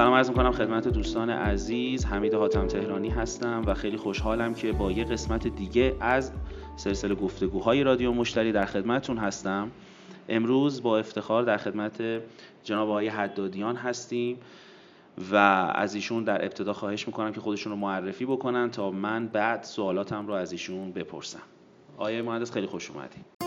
سلام عرض می‌کنم خدمت دوستان عزیز. حمید حاتم تهرانی هستم و خیلی خوشحالم که با یه قسمت دیگه از سلسله گفتگوهای رادیو مشتری در خدمتتون هستم. امروز با افتخار در خدمت جناب آقای حدادیان هستیم و از ایشون در ابتدا خواهش می‌کنم که خودشون رو معرفی بکنن تا من بعد سوالاتم رو از ایشون بپرسم. آقای مهندس خیلی خوش اومدین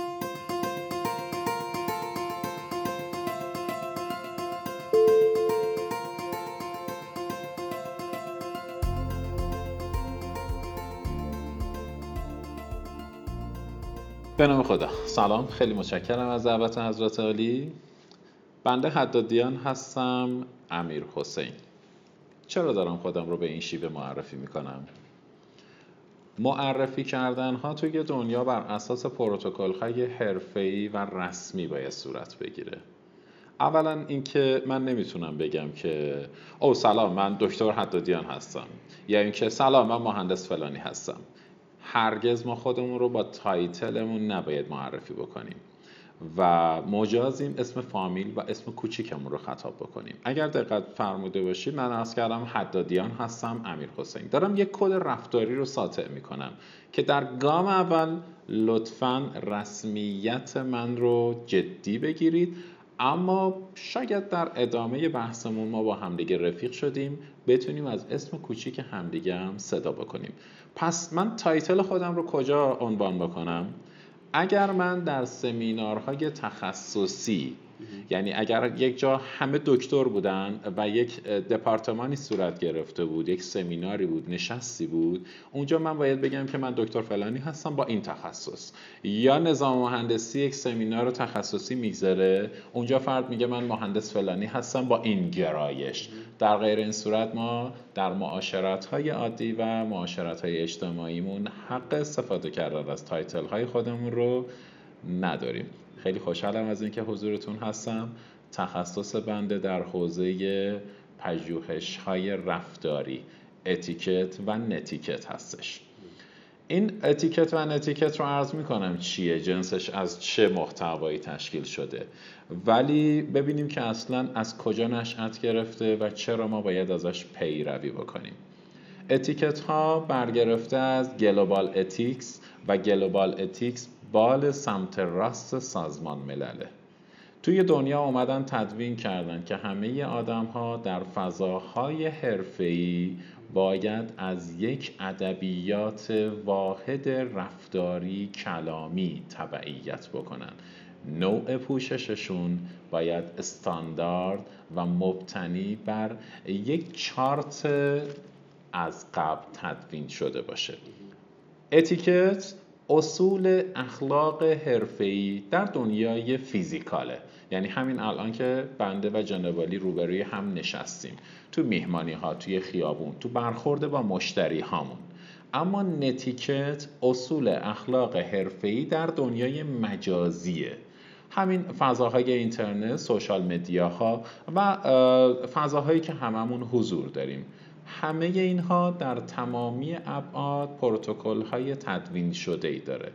به نام خدا. سلام خیلی متشکرم از دعوت حضرت عالی. بنده حدادیان هستم امیر حسین. چرا دارم خودم رو به این شیوه معرفی می‌کنم؟ معرفی کردن ها توی دنیا بر اساس پروتکل های حرفه‌ای و رسمی باید صورت بگیره. اولا اینکه من نمی‌تونم بگم که او سلام من دکتر حدادیان هستم. یا اینکه سلام من مهندس فلانی هستم. هرگز ما خودمون رو با تایتلمون نباید معرفی بکنیم و مجازیم اسم فامیل و اسم کوچیکمون رو خطاب بکنیم. اگر دقت فرموده باشید من از کردم حدادیان هستم امیر حسین. دارم یک کد رفتاری رو ساطع می‌کنم که در گام اول لطفا رسمیت من رو جدی بگیرید اما شاید در ادامه بحثمون ما با همدیگه رفیق شدیم بتونیم از اسم کوچیک همدیگه هم صدا بکنیم. پس من تایتل خودم رو کجا عنوان بکنم؟ اگر من در سمینارهای تخصصی یعنی اگر یک جا همه دکتر بودن و یک دپارتمانی صورت گرفته بود یک سمیناری بود نشستی بود اونجا من باید بگم که من دکتر فلانی هستم با این تخصص. یا نظام مهندسی یک سمینار تخصصی میگذره اونجا فرد میگه من مهندس فلانی هستم با این گرایش. در غیر این صورت ما در معاشرت های عادی و معاشرت های اجتماعیمون حق استفاده کردن از title های خودمون رو نداریم. خیلی خوشحالم از اینکه حضورتون هستم. تخصص بنده در حوزه پژوهش های رفتاری اتیکت و netiquette هستش. این اتیکت و netiquette رو عرض می‌کنم چیه جنسش از چه محتوایی تشکیل شده؟ ولی ببینیم که اصلا از کجا نشأت گرفته و چرا ما باید ازش پیروی بکنیم. اتیکت ها برگرفته از global ethics و global ethics بال سمت راست سازمان ملله توی دنیا اومدن تدوین کردن که همه آدم ها در فضاهای حرفه‌ای باید از یک ادبیات واحد رفتاری کلامی تبعیت بکنن. نوع پوشششون باید استاندارد و مبتنی بر یک چارت از قبل تدوین شده باشه. اتیکت اصول اخلاق حرفه‌ای در دنیای فیزیکاله. یعنی همین الان که بنده و جنوالی روبروی هم نشستیم. تو میهمانی ها توی خیابون تو برخورده با مشتری هامون. اما نتیکت اصول اخلاق حرفه‌ای در دنیای مجازیه. همین فضاهای اینترنت، سوشال مدیاها و فضاهایی که هممون حضور داریم. همه اینها در تمامی ابعاد پروتکل های تدوین شده ای داره.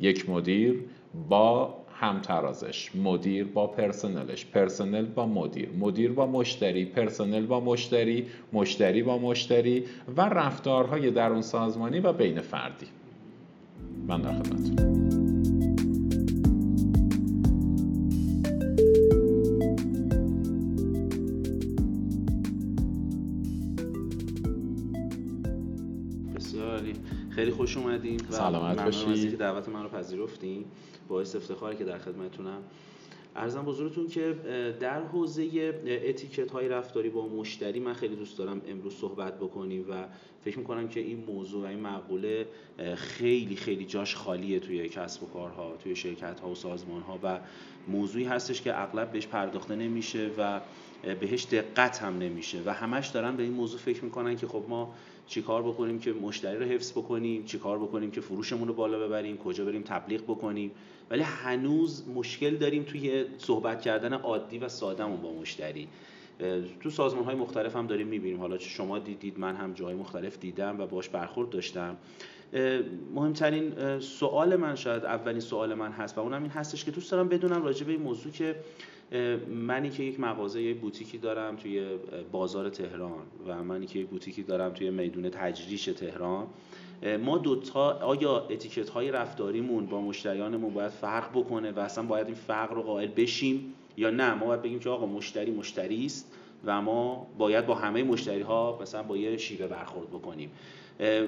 یک مدیر با همترازش مدیر با پرسنلش پرسنل با مدیر مدیر با مشتری پرسنل با مشتری مشتری با مشتری و رفتارهای درون سازمانی و بین فردی. من در خدمتتونم خیلی خوش اومدین و سلامت باشید که دعوت من رو پذیرفتین. باعث افتخاره که در خدمتتونم ارزم بزرگتون که در حوزه اتیکت های رفتاری با مشتری من خیلی دوست دارم امروز صحبت بکنیم و فکر می‌کنم که این موضوع و این مقوله خیلی خیلی جاش خالیه توی کسب و کارها توی شرکت ها و سازمان ها و موضوعی هستش که اغلب بهش پرداخته نمیشه و بهش دقت هم نمیشه و همش دارن به این موضوع فکر می‌کنن که خب ما چیکار بکنیم که مشتری رو حفظ بکنیم چیکار بکنیم که فروشمون رو بالا ببریم کجا بریم تبلیغ بکنیم. ولی هنوز مشکل داریم توی صحبت کردن عادی و سادهمون با مشتری. تو سازمان های مختلف هم داریم می‌بینیم. حالا چه شما دیدید من هم جای مختلف دیدم و باش برخورد داشتم. مهمترین سوال من شاید اولین سوال من هست و اونم این هستش که دوست دارم بدونم راجع به این موضوع که منی که یک مغازه یک بوتیکی دارم توی بازار تهران و منی که یک بوتیکی دارم توی میدون تجریش تهران. ما دوتا آیا اتیکت های رفتاریمون با مشتریانمون باید فرق بکنه و اصلا باید این فرق رو قائل بشیم یا نه؟ ما باید بگیم که آقا مشتری مشتری است و ما باید با همه مشتری ها مثلا با یه شیوه برخورد بکنیم.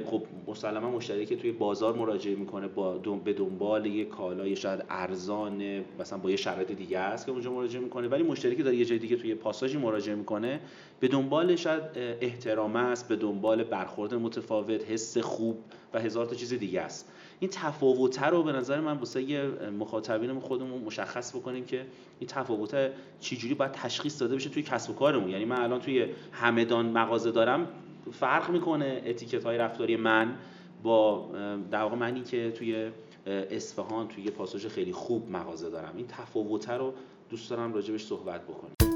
خب مسلما مشتری که توی بازار مراجعه می‌کنه با به دنبال یه کالای شاید ارزان مثلا با یه شرایط دیگه است که اونجا مراجعه می‌کنه. ولی مشتری که داره یه جای دیگه توی پاساژی مراجعه می‌کنه به دنبال شاید احترام است به دنبال برخورد متفاوت حس خوب و هزار تا چیز دیگه است. این تفاوت رو به نظر من واسه مخاطبین خودمون مشخص بکنیم که این تفاوت چجوری باید تشخیص داده بشه توی کسب و کارمون. یعنی من الان توی همدان مغازه دارم فرق می‌کنه اتیکت های رفتاری من با در واقع منی که توی اصفهان توی یه پاساژ خیلی خوب مغازه دارم. این تفاوت رو دوست دارم راجبش صحبت بکنیم.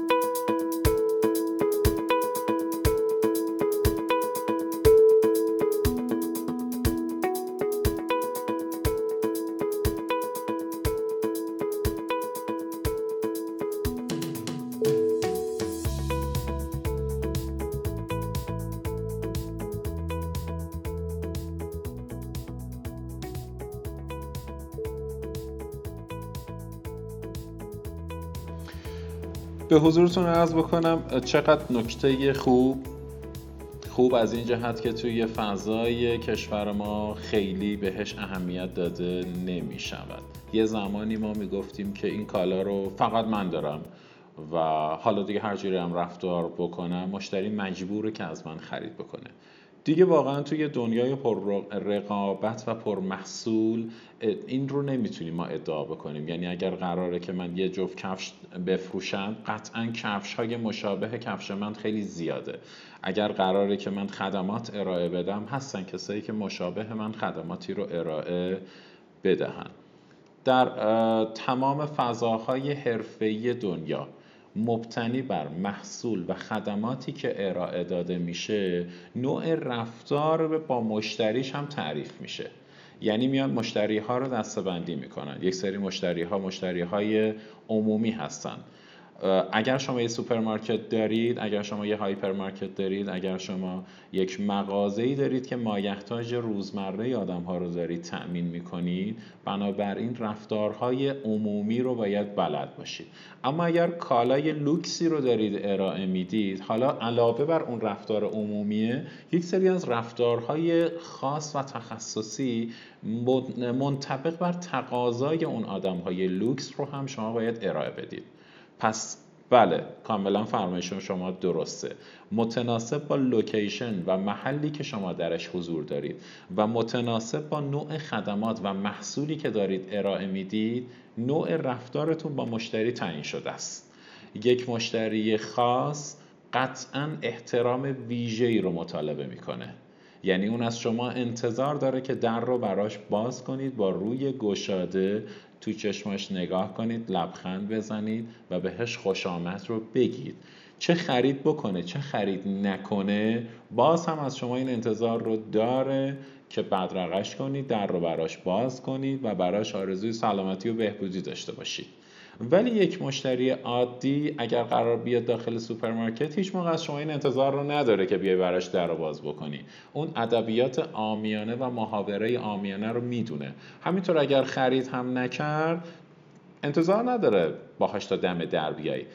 به حضورتون عرض بکنم چقدر نکته خوب خوب از این جهت که توی فضای کشور ما خیلی بهش اهمیت داده نمی شود یه زمانی ما می گفتیم که این کالا رو فقط من دارم و حالا دیگه هر جوری هم رفتار بکنم مشتری مجبوره که از من خرید بکنه. دیگه واقعا توی دنیای پر رقابت و پر محصول این رو نمی‌تونیم ما ادعا بکنیم. یعنی اگر قراره که من یه جفت کفش بفروشم قطعا کفش های مشابه کفش من خیلی زیاده. اگر قراره که من خدمات ارائه بدم هستن کسایی که مشابه من خدماتی رو ارائه بدهن. در تمام فضاهای حرفه‌ای دنیا مبتنی بر محصول و خدماتی که ارائه داده میشه نوع رفتار با مشتریش هم تعریف میشه. یعنی میان مشتری ها رو دستبندی می‌کنن. یک سری مشتری ها مشتری های عمومی هستن. اگر شما یه سوپرمارکت دارید اگر شما یه هایپرمارکت دارید اگر شما یک مغازه‌ای دارید که مایحتاج روزمره آدم ها رو دارید تأمین می‌کنید بنابراین رفتارهای عمومی رو باید بلد باشید. اما اگر کالای لوکسی رو دارید ارائه می‌دید حالا علاوه بر اون رفتار عمومیه یک سری از رفتارهای خاص و تخصصی منطبق بر تقاضای اون آدم های لوکس رو هم شما باید ارائه بدید. پس بله کاملا فرمایشتون شما درسته. متناسب با location و محلی که شما درش حضور دارید و متناسب با نوع خدمات و محصولی که دارید ارائه می‌دید نوع رفتارتون با مشتری تعیین شده است. یک مشتری خاص قطعا احترام ویژه‌ای رو مطالبه می‌کنه. یعنی اون از شما انتظار داره که در رو براش باز کنید با روی گشاده تو چشماش نگاه کنید لبخند بزنید و بهش خوش آمد رو بگید. چه خرید بکنه چه خرید نکنه باز هم از شما این انتظار رو داره که بدرقش کنید در رو براش باز کنید و براش آرزوی سلامتی و بهبودی داشته باشید. ولی یک مشتری عادی اگر قرار بیاد داخل سوپرمارکت هیچ موقع از شما این انتظار رو نداره که بیای براش در رو باز بکنی. اون ادبیات آمیانه و محاوره آمیانه رو می‌دونه. همینطور اگر خرید هم نکرد انتظار نداره باهاش تا دم در بیای.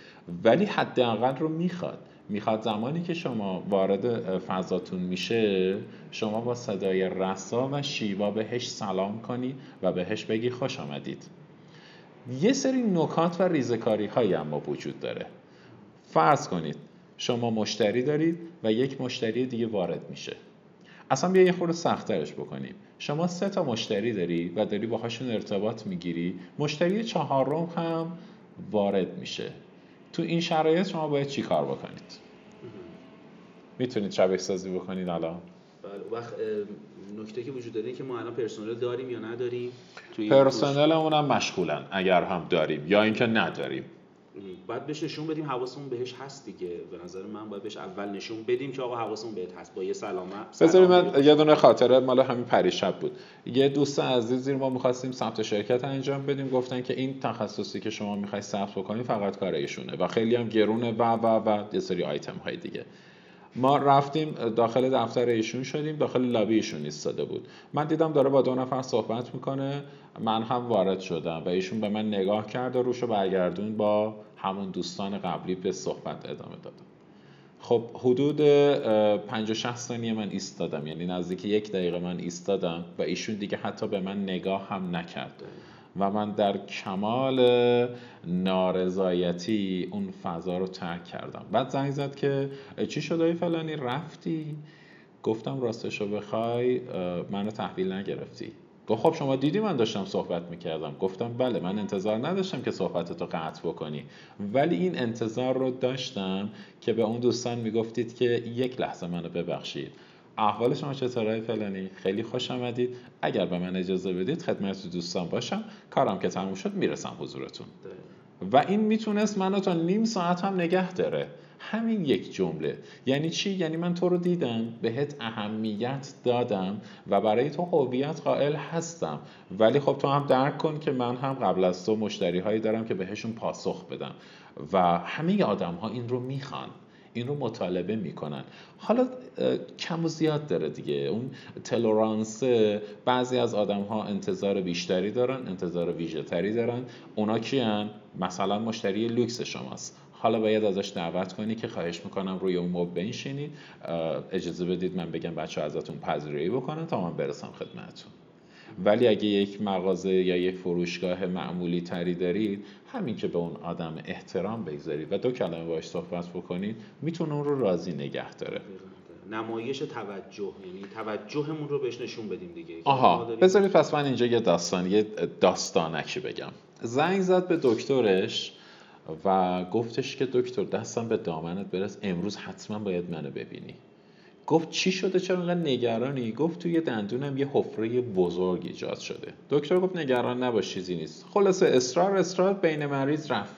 ولی حداقل رو می‌خواد. می‌خواد زمانی که شما وارد فضاتون میشه شما با صدای رسا و شیوا بهش سلام کنی و بهش بگی خوش آمدید. یه سری نکات و ریزکاری هایی اما وجود داره. فرض کنید شما مشتری دارید و یک مشتری دیگه وارد میشه. اصلا بیا یه خورده سختترش بکنیم. شما سه تا مشتری داری و داری باهاشون ارتباط می‌گیری مشتری چهارم هم وارد میشه. تو این شرایط شما باید چی کار بکنید؟ می‌تونید شبیه سازی بکنید الان؟ بله وقت نکته که وجود داره که ما الان پرسنل داریم یا نداریم؟ پرسنلمون هم مشغولن اگر هم داریم یا اینکه نداریم. باید بهش نشون بدیم حواسمون بهش هست دیگه. به نظر من باید بهش اول نشون بدیم که آقا حواسمون بهت هست. با یه سلامه بذاری من یه دونه خاطره مال همین پریشب بود. یه دوست عزیزی ما می‌خواستیم ثبت شرکت انجام بدیم. گفتن که این تخصصی که شما می‌خوای ثبت بکنید فقط کار ایشونه و خیلی هم گرونه و و و یه سری آیتم های دیگه. ما رفتیم داخل دفتر ایشون شدیم داخل لابی ایشون ایستاده بود. من دیدم داره با دو نفر صحبت می‌کنه من هم وارد شدم و ایشون به من نگاه کرد و روشو برگردون با همون دوستان قبلی به صحبت ادامه دادم خب حدود 50 60 ثانیه من ایستادم یعنی نزدیک یک دقیقه من ایستادم و ایشون دیگه حتی به من نگاه هم نکرد. و من در کمال نارضایتی اون فضا رو ترک کردم. بعد زنگ زد که چی شده فلانی؟ رفتی؟ گفتم راستش رو بخوای منو تحویل نگرفتی. گفت خب شما دیدی من داشتم صحبت می‌کردم. گفتم بله من انتظار نداشتم که صحبتتو قطع بکنی. ولی این انتظار رو داشتم که به اون دوستان می‌گفتید که یک لحظه منو ببخشید. احوال شما چطوره فلانی؟ خیلی خوش آمدید. اگر به من اجازه بدید خدمت دوستان باشم. کارم که تموم شد می‌رسم حضورتون. و این می‌تونست منو تا نیم ساعت هم نگه داره. همین یک جمله. یعنی چی؟ یعنی من تو رو دیدم بهت اهمیت دادم و برای تو هویت قائل هستم. ولی خب تو هم درک کن که من هم قبل از تو مشتری هایی دارم که بهشون پاسخ بدم. و همه آدم ها این رو می‌خوان. این رو مطالبه می‌کنن. حالا کم و زیاد داره دیگه. اون تلورانس بعضی از آدم ها انتظار بیشتری دارن انتظار ویژه تری دارن. اونا کیان؟ مثلا مشتری لوکس شماست. حالا باید ازش دعوت کنی که خواهش می‌کنم روی اون موب بنشینید. اجازه بدید من بگم بچه ازتون پذیرایی بکنن تا من برسم خدمتتون. ولی اگه یک مغازه یا یک فروشگاه معمولی تری دارید همین که به اون آدم احترام بگذارید و دو کلمه باش صحبت بکنید می‌تونه اون رو راضی نگه داره. نمایش توجه یعنی توجهمون رو بهش نشون بدیم دیگه. آها بذارید پس من اینجا یه داستان یه داستانکی بگم. زنگ زد به دکترش و گفتش که دکتر دستم به دامنت برس امروز حتما باید منو ببینی. گفت چی شده چرا انقدر نگرانی؟ گفت توی دندونم یه حفره بزرگ ایجاد شده. دکتر گفت نگران نباش چیزی نیست. خلاصه اصرار اصرار بین مریض رفت.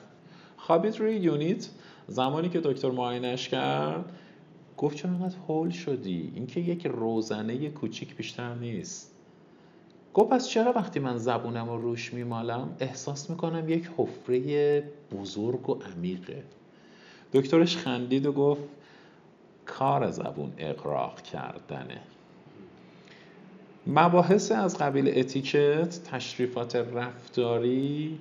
خوابید روی یونیت. زمانی که دکتر معاینش کرد گفت چرا انقدر هول شدی؟ اینکه یک روزنه کوچیک بیشتر نیست. گفت پس چرا وقتی من زبونم رو روش میمالم احساس می‌کنم یک حفره بزرگ و عمیقه؟ دکترش خندید و گفت کار زبون اقراق کردنه. مباحث از قبیل اتیکت تشریفات رفتاری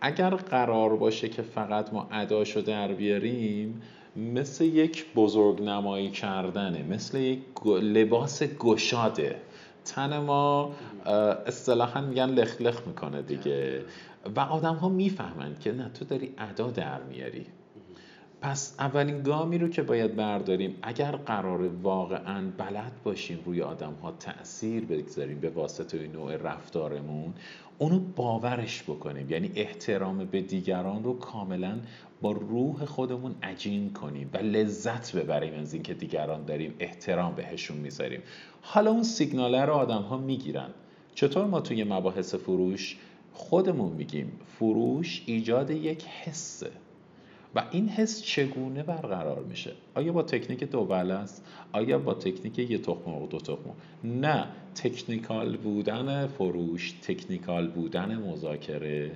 اگر قرار باشه که فقط ما اداشو در بیاریم مثل یک بزرگ نمایی کردنه مثل یک لباس گشاده. تن ما اصطلاحا میگن لخ لخ می‌کنه دیگه. و آدم ها می‌فهمند که نه تو داری ادا در میاری. پس اولین گامی رو که باید برداریم اگر قرار واقعا بلد باشیم روی آدم ها تاثیر بگذاریم به واسطه این نوع رفتارمون اونو باورش بکنیم. یعنی احترام به دیگران رو کاملا با روح خودمون عجین کنیم و لذت ببریم از اینکه دیگران داریم احترام بهشون می‌ذاریم. حالا اون سیگناله رو آدم ها می‌گیرن. چطور ما توی مباحث فروش خودمون میگیم؟ فروش ایجاد یک حسه. و این حس چگونه برقرار میشه؟ آیا با تکنیک دو است؟ آیا با تکنیک یه تخم و دو تخم نه تکنیکال بودن فروش تکنیکال بودن مذاکره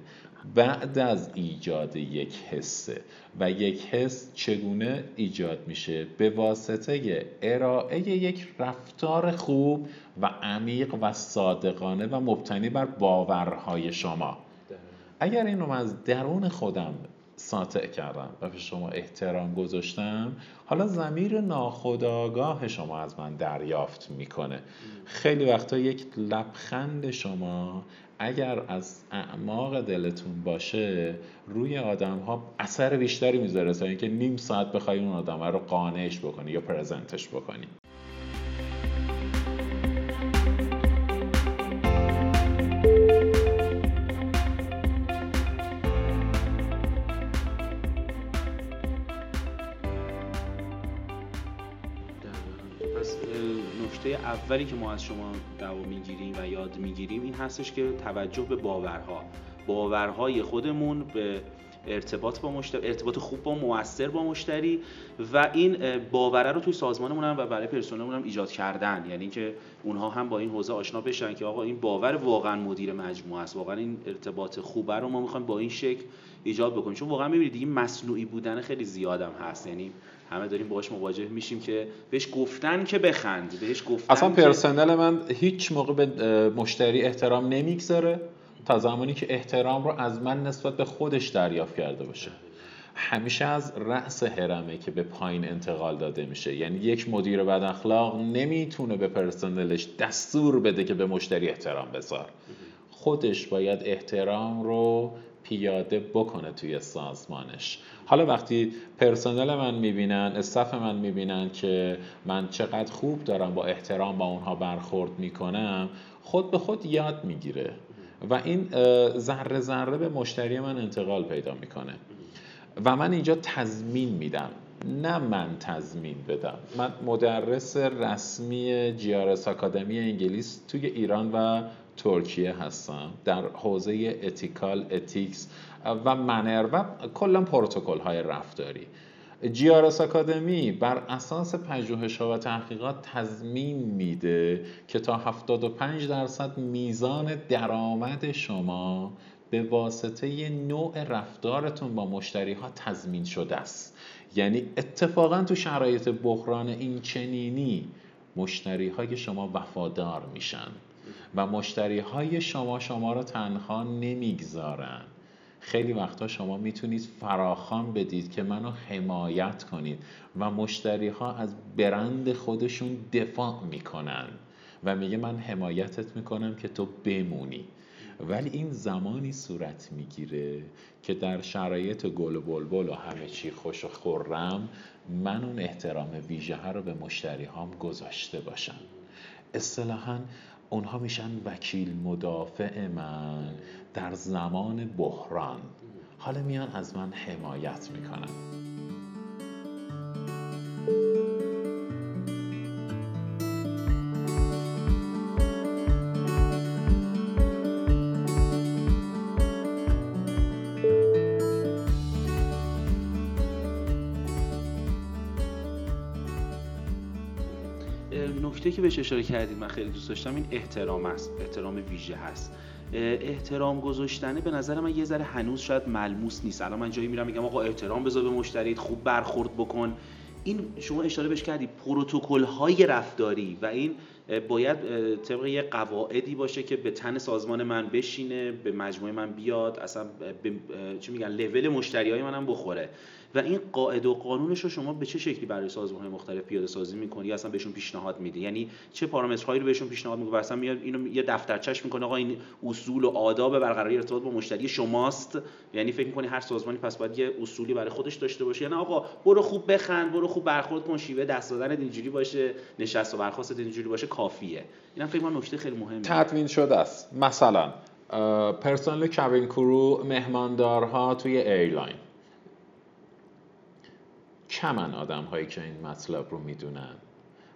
بعد از ایجاد یک حسه و یک حس چگونه ایجاد میشه؟ به واسطه ارائه یک رفتار خوب و عمیق و صادقانه و مبتنی بر باورهای شما. اگر اینو از درون خودم ساطع کردم و به شما احترام گذاشتم. حالا زمیر ناخداگاه شما از من دریافت می‌کنه. خیلی وقتا یک لبخند شما اگر از اعماق دلتون باشه روی آدم ها اثر بیشتری می‌ذاره تا اینکه نیم ساعت بخوای اون آدم رو قانعش بکنی یا پرزنتش بکنی. اولی که ما از شما دعوا می‌گیریم و یاد می‌گیریم این هستش که توجه به باورها. باورهای خودمون به ارتباط با مشتری ارتباط خوب با موثر با مشتری و این باوره رو توی سازمانمون هم و برای پرسنلمون هم ایجاد کردن. یعنی که اونها هم با این حوزه آشنا بشن که آقا این باور واقعا مدیر مجموعه است. واقعا این ارتباط خوبه رو ما می‌خوایم با این شکل ایجاد بکنیم. چون واقعا می‌بینید این مصنوعی بودن خیلی زیادم هست. یعنی همه داریم باهاش مواجه میشیم که بهش گفتن که بخند. بهش گفتن اصلا پرسنل من هیچ موقع به مشتری احترام نمی‌گذاره. تا زمانی که احترام رو از من نسبت به خودش دریافت کرده باشه. همیشه از رأس هرمه که به پایین انتقال داده میشه. یعنی یک مدیر بد اخلاق نمی‌تونه به پرسنلش دستور بده که به مشتری احترام بذار. خودش باید احترام رو پیاده بکنه توی سازمانش. حالا وقتی پرسنل من می‌بینن استف من می‌بینن که من چقدر خوب دارم با احترام با اونها برخورد می‌کنم خود به خود یاد می‌گیره. و این ذره ذره به مشتری من انتقال پیدا می‌کنه. و من اینجا تضمین میدم. نه من تضمین بدم. من مدرس رسمی جیارس آکادمی انگلیس توی ایران و ترکیه هستم. در حوزه ethical ethics و manner و کلا پروتکل های رفتاری. جیارس آکادمی بر اساس پژوهش و تحقیقات تضمین میده که تا 75 درصد میزان درآمد شما به واسطه نوع رفتارتون با مشتری ها تضمین شده است. یعنی اتفاقا تو شرایط بحران این چنینی مشتری های شما وفادار میشن و مشتری های شما شما رو تنها نمی‌گذارن. خیلی وقتا شما می‌تونید فراخان بدید که منو حمایت کنید و مشتری ها از برند خودشون دفاع می‌کنن و میگه من حمایتت می‌کنم که تو بمونی. ولی این زمانی صورت می‌گیره که در شرایط گل و بلبل و همه چی خوش و خورم من اون احترام ویژه رو به مشتری هام گذاشته باشم. اصطلاحا اونها میشن وکیل مدافع من در زمان بحران. حالا میان از من حمایت می‌کنن. بهش اشاره کردید من خیلی دوست داشتم این احترام است احترام ویژه هست. احترام گذاشتنه به نظر من یه ذره هنوز شاید ملموس نیست. الان من جایی میرم میگم آقا احترام بذار به مشتریت خوب برخورد بکن. این شما اشاره بهش کردی پروتکل های رفتاری و این باید طبق یه قواعدی باشه که به تن سازمان من بشینه به مجموعه من بیاد اصلا به چی میگن لول مشتری های منم بخوره. و این قاعده و قانونش رو شما به چه شکلی برای سازمان های مختلف پیاده سازی می‌کنی؟ اصلا بهشون پیشنهاد میدی؟ یعنی چه پارامترهایی رو بهشون پیشنهاد می‌کنی؟ اصلا میاد اینو یه دفترچش می‌کنه آقا این اصول و آداب برقراری ارتباط با مشتری شماست. یعنی فکر می‌کنی هر سازمانی پس باید یه اصولی برای خودش داشته باشه. یعنی آقا برو خوب بخند برو خوب برخورد کن شیوه دست دادن اینجوری باشه نشست و برخاست اینجوری باشه کافیه. اینم فکر کنم نکته خیلی مهمه. تدوین شده است. مثلا پرسنل cabin crew مهماندارها توی airline کمن آدم هایی که این مطلب رو می‌دونن.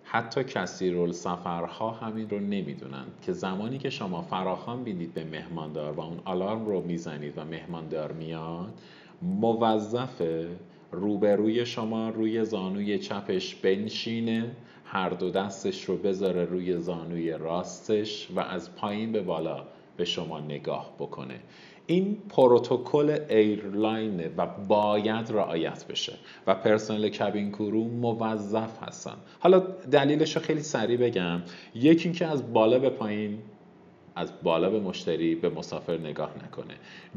حتی کثیرالسفرها هم این رو نمی‌دونن که زمانی که شما فراخوان میدید به مهماندار و اون آلارم رو می‌زنید و مهماندار میاد موظف روبروی شما روی زانوی چپش بنشینه هر دو دستش رو بذاره روی زانوی راستش و از پایین به بالا به شما نگاه بکنه. این پروتکل ایرلاینه و باید رعایت بشه و پرسنل کابین کرو موظف هستن. حالا دلیلش رو خیلی سریع بگم. یکی اینکه از بالا به پایین از بالا به مشتری به مسافر نگاه نکنه.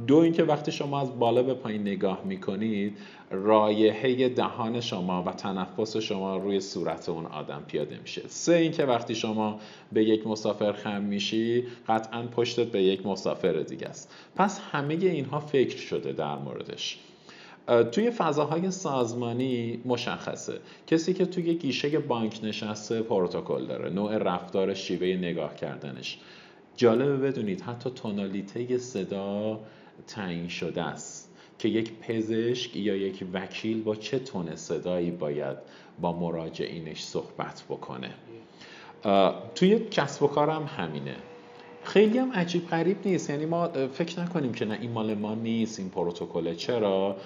دو اینکه وقتی شما از بالا به پایین نگاه می‌کنید رایحه دهان شما و تنفس شما روی صورت اون آدم پیاده میشه. سه اینکه وقتی شما به یک مسافر خم میشی قطعا پشتت به یک مسافر دیگه است. پس همه اینها فکر شده در موردش. توی فضاهای سازمانی مشخصه. کسی که توی گیشه بانک نشسته پروتکل داره نوع رفتار شیوه نگاه کردنش. جالبه بدونید حتی تونالیته صدا تعیین شده است که یک پزشک یا یک وکیل با چه تون صدایی باید با مراجعینش صحبت بکنه. توی کسب و کارم همینه. خیلی هم عجیب غریب نیست. یعنی ما فکر نکنیم که نه این مال ما نیست این پروتکل چرا؟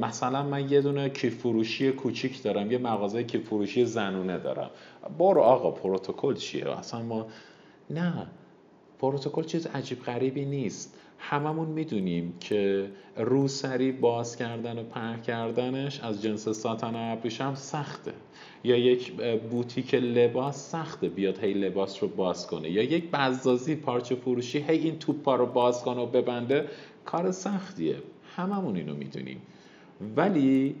مثلا من یه دونه کیف فروشی کوچیک دارم یه مغازه کیف فروشی زنونه دارم. برو آقا پروتکل چیه؟ اصلا ما نه. پروتکل چیز عجیب غریبی نیست. هممون می‌دونیم که روسری باز کردن و پهن کردنش از جنس ساتن ابریشم سخته. یا یک بوتیک لباس سخته بیاد هی لباس رو باز کنه. یا یک بزازی پارچه فروشی هی این توپا رو باز کنه و ببنده کار سختیه. هممون اینو می‌دونیم. ولی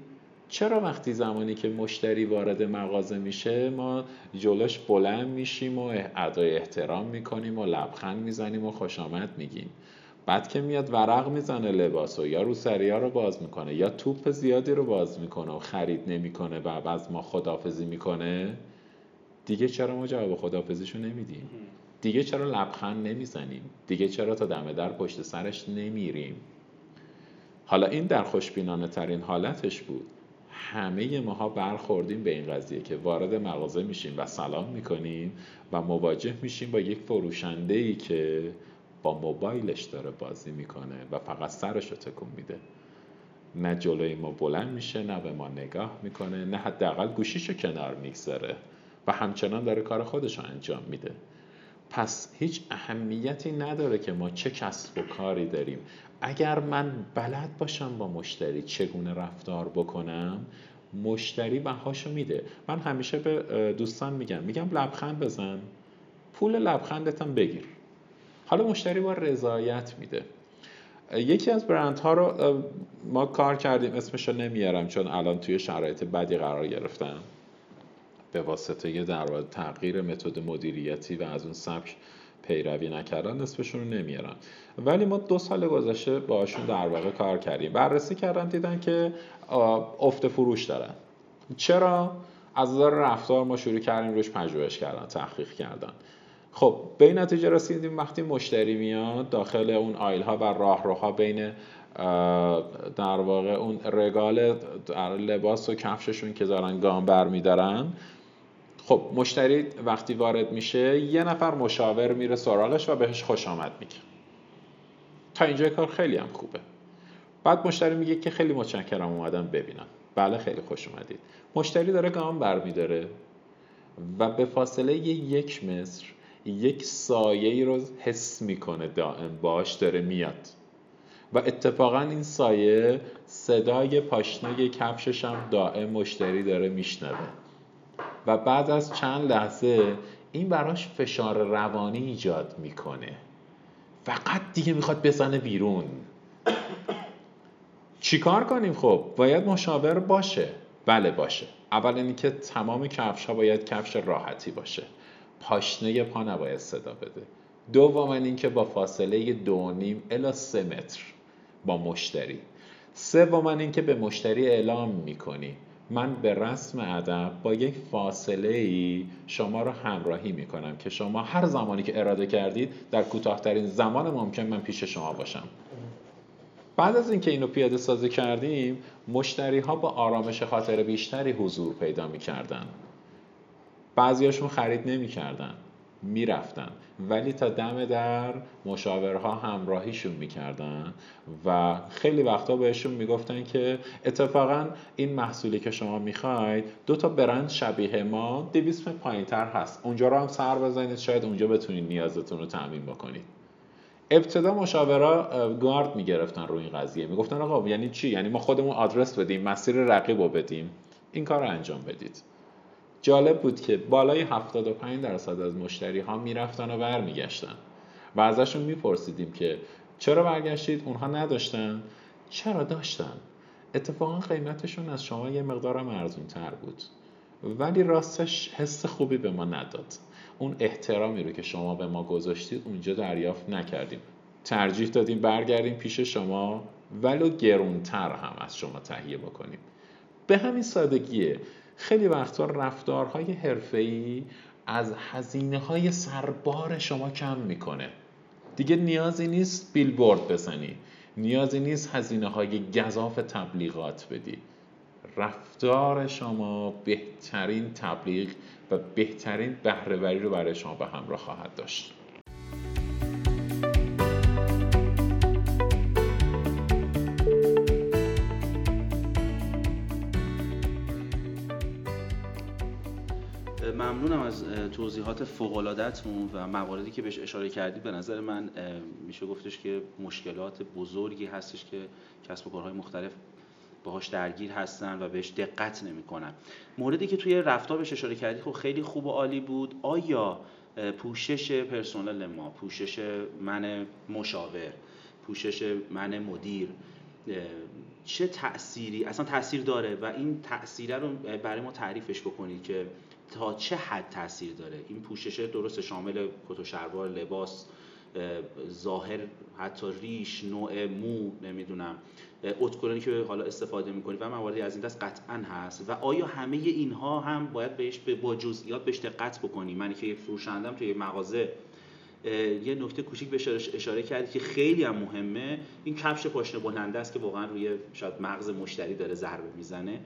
چرا وقتی زمانی که مشتری وارد مغازه میشه ما جلوش بلند میشیم و ادای احترام می‌کنیم و لبخند می‌زنیم و خوش آمد میگیم. بعد که میاد ورق می‌زنه لباس و یا رو ها رو باز می‌کنه یا توپ زیادی رو باز می‌کنه و خرید نمی‌کنه و از ما خدافزی می‌کنه دیگه چرا ما جواب خدافزیشو نمیدیم؟ دیگه چرا لبخند نمی‌زنیم؟ دیگه چرا تا دم در پشت سرش نمیریم؟ حالا این در خوشبینانه ترین حالتش بود. همه ماها برخوردیم به این قضیه که وارد مغازه میشیم و سلام می‌کنیم و مواجه میشیم با یک فروشنده ای که با موبایلش داره بازی می‌کنه و فقط سرش رو تکون میده. نه جلوی ما بلند میشه نه به ما نگاه می‌کنه نه حداقل گوشیش رو کنار می‌گذاره و همچنان داره کار خودش رو انجام میده. پس هیچ اهمیتی نداره که ما چه کسب و کاری داریم. اگر من بلد باشم با مشتری چگونه رفتار بکنم مشتری بهاشو میده. من همیشه به دوستان میگم میگم لبخند بزن پول لبخندتم بگیر. حالا مشتری با رضایت میده. یکی از برندها رو ما کار کردیم اسمش رو نمیارم چون الان توی شرایط بدی قرار گرفتن به واسطه در تغییر متد مدیریتی و از اون سبک پیروی نکردن اسمشون رو نمیارم ولی ما دو سال گذشته باشون در واقع کار کردیم. بررسی کردن دیدن که افت فروش دارن. چرا؟ از نظر رفتار ما شروع کردیم روش پژوهش کردن تحقیق کردن. خب به این نتیجه رسیدیم وقتی مشتری میاد داخل اون آیل ها و راهروها بین در واقع اون رگال لباس و کفششون که دارن گام بر میدارن خب مشتری وقتی وارد میشه یه نفر مشاور میره سراغش و بهش خوش آمد میگه. تا اینجا کار خیلی هم خوبه. بعد مشتری میگه که خیلی متشکرم اومدم ببینم. بله خیلی خوش اومدید. مشتری داره گام بر میداره و به فاصله یک متر یک سایه ای رو حس می‌کنه دائم. باش داره میاد. و اتفاقا این سایه صدای پاشنه کفشش هم دائم مشتری داره میشنوه. و بعد از چند لحظه این براش فشار روانی ایجاد می‌کنه. فقط دیگه می‌خواد بزنه بیرون. چیکار کنیم خب؟ باید مشاور باشه. بله باشه. اول اینکه تمام کفش ها باید کفش راحتی باشه. پاشنه پا نباید صدا بده. دوم اینکه با فاصله دو نیم الا سه متر با مشتری. سوم اینکه به مشتری اعلام می‌کنی. من به رسم ادب با یک فاصله ای شما رو همراهی می‌کنم که شما هر زمانی که اراده کردید در کوتاهترین زمان ممکن من پیش شما باشم. بعد از اینکه اینو پیاده سازی کردیم مشتری ها با آرامش خاطر بیشتری حضور پیدا می‌کردن. بعضیاشون خرید نمی‌کردن. می‌رفتن. ولی تا دم در مشاورها همراهیشون می‌کردن و خیلی وقتا بهشون می‌گفتن که اتفاقا این محصولی که شما می‌خواید دو تا برند شبیه ما دویست پایین تر هست. اونجا رو هم سر بزنید شاید اونجا بتونید نیازتون رو تعمین بکنید. ابتدا مشاورا گارد می‌گرفتن روی این قضیه. می‌گفتن آقا یعنی چی؟ یعنی ما خودمون آدرس بدیم مسیر رقیب رو بدیم. این کار رو انجام بدید. جالب بود که بالای 75 درصد از مشتری ها می‌رفتن و برمیگشتن و ازشون میپرسیدیم که چرا برگشتید؟ اونها نداشتن. چرا داشتن؟ اتفاقا قیمتشون از شما یه مقدارم ارزون تر بود. ولی راستش حس خوبی به ما نداد. اون احترامی رو که شما به ما گذاشتید اونجا دریافت نکردیم. ترجیح دادیم برگردیم پیش شما ولو گرونتر هم از شما تهیه بکنیم. به همین سادگیه. خیلی وقتا رفتارهای حرفه‌ای از هزینه های سربار شما کم می‌کنه. دیگه نیازی نیست بیلبورد بزنی. نیازی نیست هزینه های گذاف تبلیغات بدی. رفتار شما بهترین تبلیغ و بهترین بهرهوری رو برای شما به همراه خواهد داشت. توضیحات فوق‌العاده‌تون و مواردی که بهش اشاره کردید به نظر من میشه گفتش که مشکلات بزرگی هستش که کسب و کارهای مختلف باهاش درگیر هستن و بهش دقت نمی‌کنن. موردی که توی رفتار بهش اشاره کردید خب خیلی خوب و عالی بود. آیا پوشش پرسنل ما پوشش من مشاور پوشش من مدیر چه تأثیری اصلا تاثیر داره؟ و این تأثیره رو برای ما تعریفش بکنید که تا چه حد تاثیر داره؟ این پوشش درست شامل کت و شلوار لباس ظاهر حتی ریش نوع مو نمی‌دونم. اتکلونی که حالا استفاده می‌کنی و مواردی از این دست قطعا هست. و آیا همه اینها هم باید بهش با جزئیات بهش دقت بکنی؟ من که یک فروشندم توی مغازه یه نکته کوچیک بهش اشاره کردی که خیلی هم مهمه. این کفش پاشنه بلنده است که واقعا روی شاید مغز مشتری داره ضربه می‌زنه.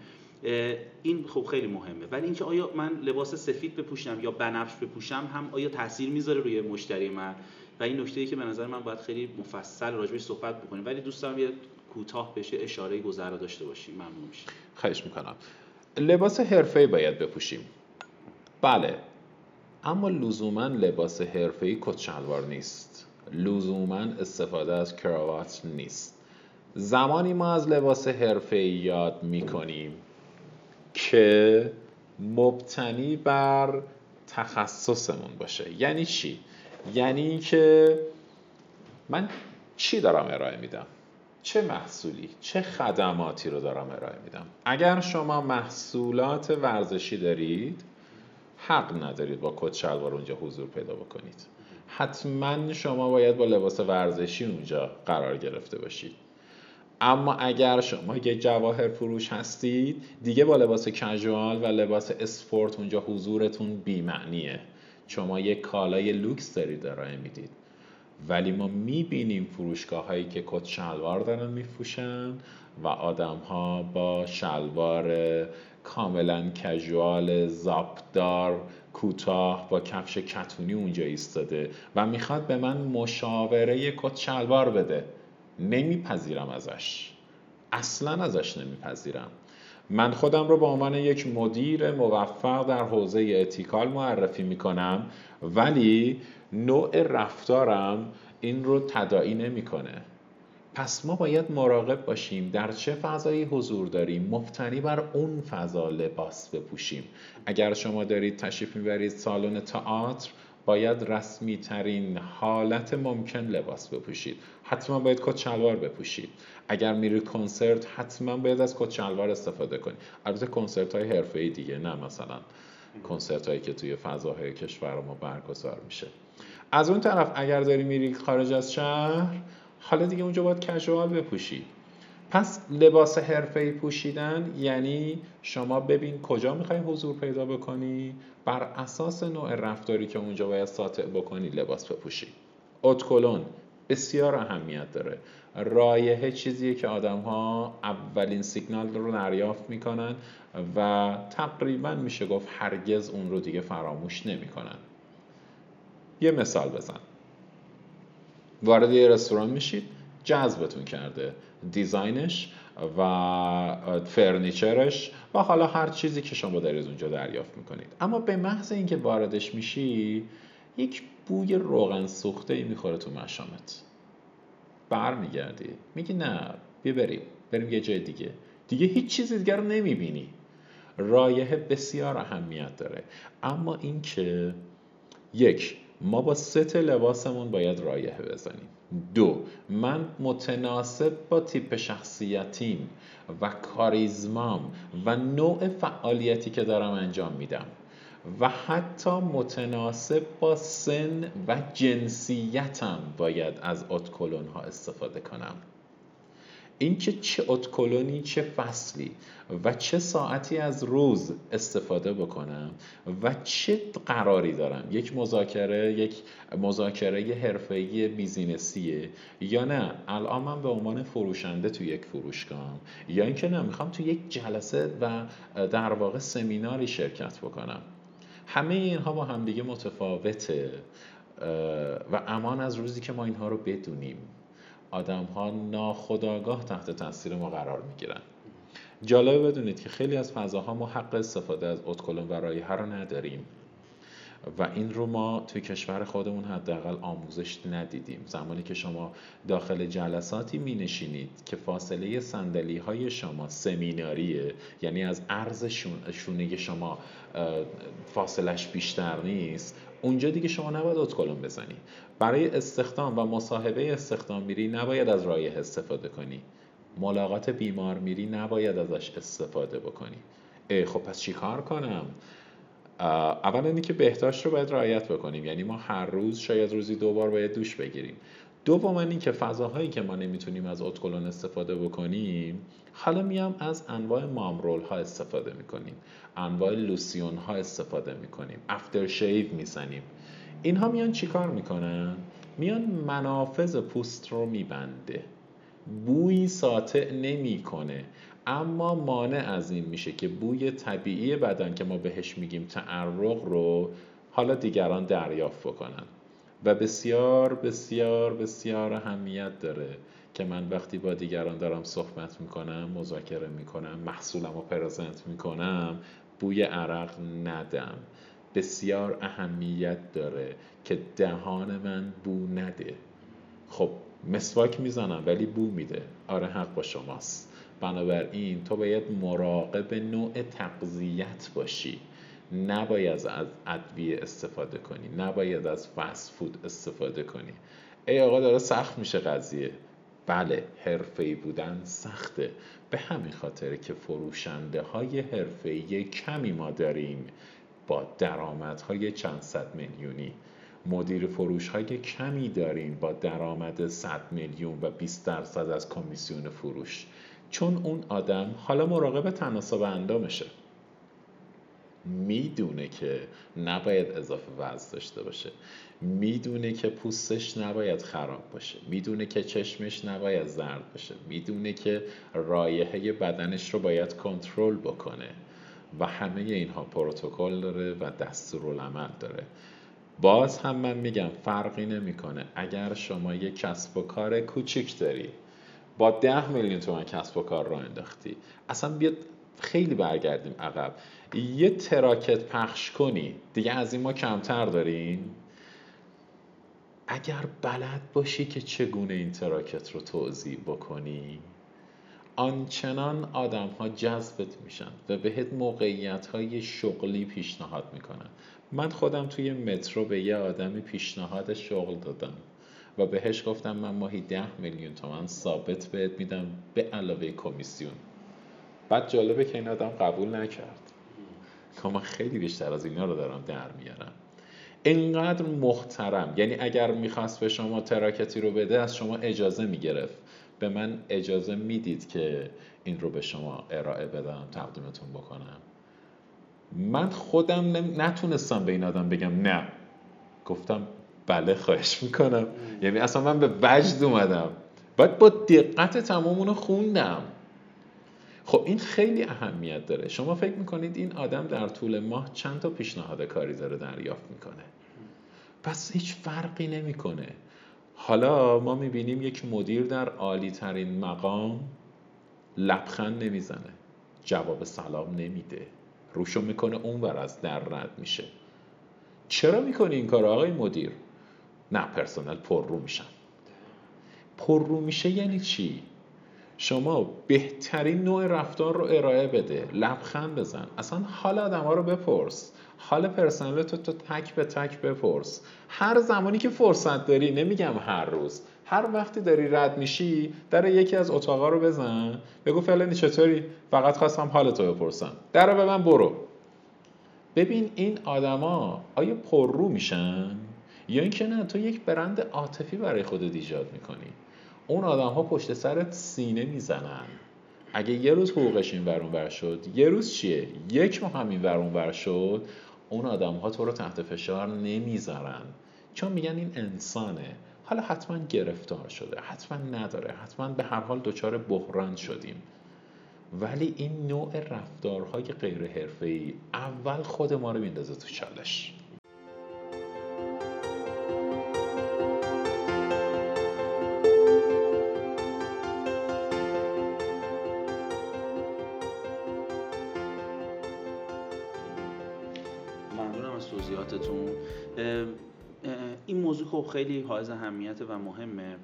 این خب خیلی مهمه. ولی اینکه آیا من لباس سفید بپوشم یا بنفش بپوشم هم آیا تاثیر می‌ذاره روی مشتری من؟ و این نکته ای که به نظر من باید خیلی مفصل راجبش صحبت بکنیم. ولی دوست دارم یه کوتاه بشه اشاره گذرا داشته باشیم. ممنون میشه خواهش می‌کنم. لباس حرفه‌ای باید بپوشیم. بله. اما لزوما لباس حرفه‌ای کت شلوار نیست. لزوما استفاده از کراوات نیست. زمانی ما از لباس حرفه‌ای یاد می‌کنیم که مبتنی بر تخصصمون باشه. یعنی چی؟ یعنی که من چی دارم ارائه میدم؟ چه محصولی؟ چه خدماتی رو دارم ارائه میدم؟ اگر شما محصولات ورزشی دارید حق ندارید با کت شلوار اونجا حضور پیدا بکنید. حتما شما باید با لباس ورزشی اونجا قرار گرفته باشید. اما اگر شما یک جواهر فروش هستید دیگه با لباس کژوال و لباس اسپورت اونجا حضورتون بیمعنیه. شما یک کالای لوکس دارید ارائه می‌دید. ولی ما می‌بینیم فروشگاه هایی که کت شلوار دارن میفروشن و آدم ها با شلوار کاملا کژوال زاپدار کوتاه با کفش کتونی اونجا ایستاده و می‌خواد به من مشاوره کت شلوار بده. نمیپذیرم ازش. اصلا ازش نمیپذیرم. من خودم رو به عنوان یک مدیر موفق در حوزه اتیکال معرفی می‌کنم ولی نوع رفتارم این رو تداعی نمی‌کنه. پس ما باید مراقب باشیم در چه فضایی حضور داریم. مفتنی بر اون فضا لباس بپوشیم. اگر شما دارید تشریف می‌برید سالن تئاتر باید رسمی ترین حالت ممکن لباس بپوشید. حتما باید کت شلوار بپوشید. اگر میری کنسرت حتما باید از کت شلوار استفاده کنید البته کنسرت های حرفه ای دیگه نه مثلا کنسرت هایی که توی فضاهای کشور ما برگزار میشه. از اون طرف اگر داری میری خارج از شهر حالا دیگه اونجا باید کژوال بپوشی. پس لباس حرفه‌ای پوشیدن یعنی شما ببین کجا می‌خوای حضور پیدا بکنی بر اساس نوع رفتاری که اونجا باید ساطع بکنی لباس بپوشی. اتکلون بسیار اهمیت داره. رایحه چیزیه که آدم ها اولین سیگنال رو دریافت می‌کنن و تقریبا میشه گفت هرگز اون رو دیگه فراموش نمی‌کنن. یه مثال بزن. وارد یه رستوران میشید جذبتون کرده. دیزاینش و فرنیچرش و حالا هر چیزی که شما دارید اونجا دریافت می‌کنید. اما به محض اینکه واردش میشی یک بوی روغن سوخته ای می‌خوره تو مشامت. برمیگردی. میگی نه بیا بریم. بریم یه جای دیگه. دیگه هیچ چیزی دیگر رو نمی‌بینی. رایحه بسیار اهمیت داره. اما اینکه یک ما با ست لباسمون باید رایحه بزنیم. دو من متناسب با تیپ شخصیتیم و کاریزمام و نوع فعالیتی که دارم انجام میدم و حتی متناسب با سن و جنسیتم باید از اتکلون ها استفاده کنم. اینکه چه اتکلونی چه فصلی و چه ساعتی از روز استفاده بکنم و چه قراری دارم. یک مذاکره یک مذاکره حرفه‌ای بیزینسیه یا نه؟ الان من به عنوان فروشنده تو یک فروشگاه یا اینکه نه می‌خوام تو یک جلسه و در واقع سمیناری شرکت بکنم. همه اینها با همدیگه متفاوته و امان از روزی که ما اینها رو بدونیم. آدم ها ناخداگاه تحت تاثیر ما قرار می‌گیرن. جالب بدونید که خیلی از فضاها ما حق استفاده از اتکلون و رایحه رو نداریم. و این رو ما توی کشور خودمون حداقل آموزش ندیدیم. زمانی که شما داخل جلساتی می نشینید که فاصله سندلی های شما سمیناریه یعنی از عرض شونه شما فاصلش بیشتر نیست اونجا دیگه شما نباید اتکلون بزنی. برای استخدام و مصاحبه استخدام میری نباید از رایه استفاده کنی. ملاقات بیمار میری نباید ازش استفاده بکنی. خب پس چی کار کنم؟ اول اینی که بهداشت رو باید رعایت بکنیم. یعنی ما هر روز شاید روزی دو بار باید دوش بگیریم. دوم این که فضاهایی که ما نمی‌تونیم از اتکلون استفاده بکنیم حالا میام از انواع مامرول ها استفاده می‌کنیم. انواع لوسیون ها استفاده می‌کنیم. افتر شیو می‌زنیم. اینها میان چیکار می‌کنن؟ میان منافذ پوست رو میبنده. بوی ساطع نمی‌کنه. اما مانع از این میشه که بوی طبیعی بدن که ما بهش میگیم تعرق رو حالا دیگران دریافت بکنن. و بسیار بسیار بسیار اهمیت داره که من وقتی با دیگران دارم صحبت می‌کنم مذاکره می‌کنم محصولم رو پرزنت می‌کنم بوی عرق ندم. بسیار اهمیت داره که دهان من بو نده. خب مسواک می‌زنم ولی بو میده. آره حق با شماست. بنابراین تو باید مراقب نوع تقضیت باشی. نباید از ادویه استفاده کنی. نباید از فست فود استفاده کنی. ای آقا داره سخت میشه قضیه. بله حرفه‌ای بودن سخته. به همین خاطر که فروشنده های حرفه‌ای کمی ما داریم با درآمدهای چند صد میلیونی. مدیر فروش های کمی داریم با درآمد 100 میلیون و 20 درصد از کمیسیون فروش. چون اون آدم حالا مراقب تناسب اندامشه می‌دونه که نباید اضافه وزن داشته باشه. می‌دونه که پوستش نباید خراب باشه. می‌دونه که چشمش نباید زرد باشه. می‌دونه که رایحه بدنش رو باید کنترل بکنه. و همه اینها پروتکل داره و دستورالعمل داره. باز هم من میگم فرقی نمی‌کنه. اگر شما یه کسب و کار کوچیک داری با ده میلیون تومن کسب و کار را انداختی. اصلا بیاد خیلی برگردیم عقب. یه تراکت پخش کنی. دیگه از این ما کمتر داریم. اگر بلد باشی که چگونه این تراکت رو توزیع بکنی. آنچنان آدم ها جذبت میشن و بهت موقعیت های شغلی پیشنهاد می‌کنن. من خودم توی مترو به یه آدمی پیشنهاد شغل دادم. و بهش گفتم من ماهی ده میلیون تومن ثابت بهت میدم به علاوه کمیسیون. بعد جالبه که این آدم قبول نکرد. که من خیلی بیشتر از اینا رو دارم در میارم. اینقدر محترم یعنی اگر می‌خواست به شما تراکتی رو بده از شما اجازه می‌گرفت. به من اجازه می‌دید که این رو به شما ارائه بدم تقدیمتون بکنم. من خودم نتونستم به این آدم بگم نه. گفتم بله خواهش می‌کنم. یعنی اصلا من به وجد اومدم. باید با دقت تمام خوندم. خب این خیلی اهمیت داره. شما فکر می‌کنید این آدم در طول ماه چند تا پیشنهاد کاری داره دریافت می‌کنه؟ پس هیچ فرقی نمی‌کنه. حالا ما می‌بینیم یک مدیر در عالی ترین مقام لبخند نمی‌زنه. جواب سلام نمیده. روشو می‌کنه اونور از در رد میشه. چرا می‌کنی این کار آقای مدیر؟ نه پرسنل پر رو میشن. پر رو میشه یعنی چی؟ شما بهترین نوع رفتار رو ارائه بده لبخند بزن. اصلا حال آدم ها رو بپرس. حال پرسنل تو تو تک به تک بپرس. هر زمانی که فرصت داری نمیگم هر روز. هر وقتی داری رد میشی در یکی از اتاقا رو بزن. بگو فلانی چطوری؟ فقط خواستم حال تو بپرسم. در به من برو. ببین این آدما آیا پررو میشن؟ یا اینکه نه تو یک برند عاطفی برای خودت ایجاد می‌کنی. اون آدم ها پشت سرت سینه می‌زنن. اگه یه روز حقوقش این ورون ور شد یه روز چیه؟ یک ماه هم این ورون ور شد اون آدم ها تو رو تحت فشار نمی‌ذارن. چون میگن این انسانه. حالا حتما گرفتار شده حتما نداره حتما به هر حال دچار بحران شدیم. ولی این نوع رفتارهای غیر حرفه‌ای اول خود ما رو میندازه تو چالش. خیلی حائز اهمیت و مهمه.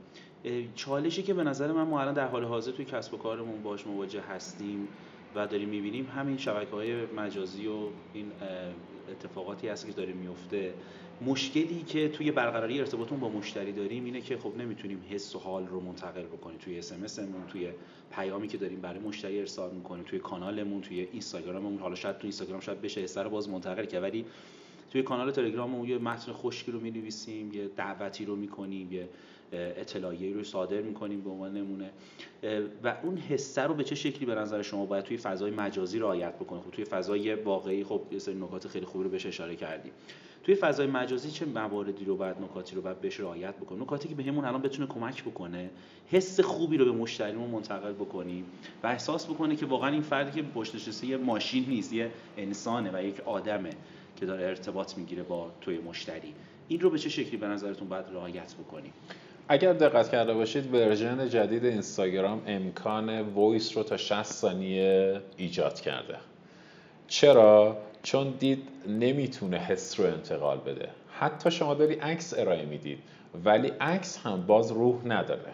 چالشی که به نظر من ما الان در حال حاضر توی کسب و کارمون باش مواجه هستیم و داریم می‌بینیم همین شبکه های مجازی و این اتفاقاتی هست که داره میفته مشکلی که توی برقراری ارتباطمون با مشتری داریم اینه که خب نمی‌تونیم حس و حال رو منتقل بکنیم. توی اس توی پیامی که داریم برای مشتری ارسال می‌کنیم توی کانالمون توی اینستاگراممون. حالا شاید توی اینستاگرام شاید بشه حس رو باز منتقل کرد ولی توی کانال تلگراممون یه متن خشکی رو می‌نویسیم یه دعوتی رو می‌کنیم یه اطلاعیه رو صادر می‌کنیم به عنوان نمونه. و اون حسه رو به چه شکلی به نظر شما باید توی فضای مجازی رعایت بکنیم؟ خب توی فضای واقعی خب یه سری نکات خیلی خوبی رو بهش اشاره کردیم. توی فضای مجازی چه مواردی رو باید نکاتی رو باید بهش رعایت بکنیم؟ نکاتی که بهمون الان بتونه کمک بکنه حس خوبی رو به مشتریمون منتقل بکنیم و احساس بکنه که واقعا این فردی که پشت نشسته یه ماشین نیست یه انسانه و یک آدمه. که داره ارتباط می‌گیره با توی مشتری. این رو به چه شکلی به نظرتون باید رعایت بکنیم اگر دقت کرده باشید version جدید اینستاگرام امکان voice رو تا 60 ثانیه ایجاد کرده. چرا؟ چون دید نمی‌تونه حس رو انتقال بده. حتی شما داری عکس ارائه می‌دید ولی عکس هم باز روح نداره.